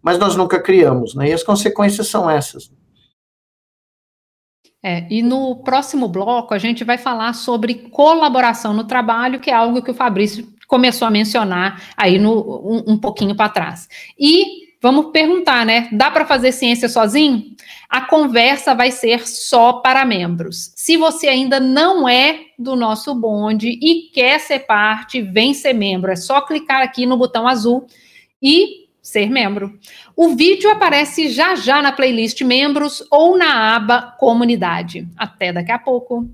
Speaker 3: Mas nós nunca criamos, né? E as consequências são essas.
Speaker 2: É, e no próximo bloco a gente vai falar sobre colaboração no trabalho, que é algo que o Fabrício começou a mencionar aí no, um, um pouquinho para trás. E vamos perguntar, né? Dá para fazer ciência sozinho? A conversa vai ser só para membros. Se você ainda não é do nosso bonde e quer ser parte, vem ser membro. É só clicar aqui no botão azul e ser membro. O vídeo aparece já já na playlist membros ou na aba comunidade. Até daqui a pouco.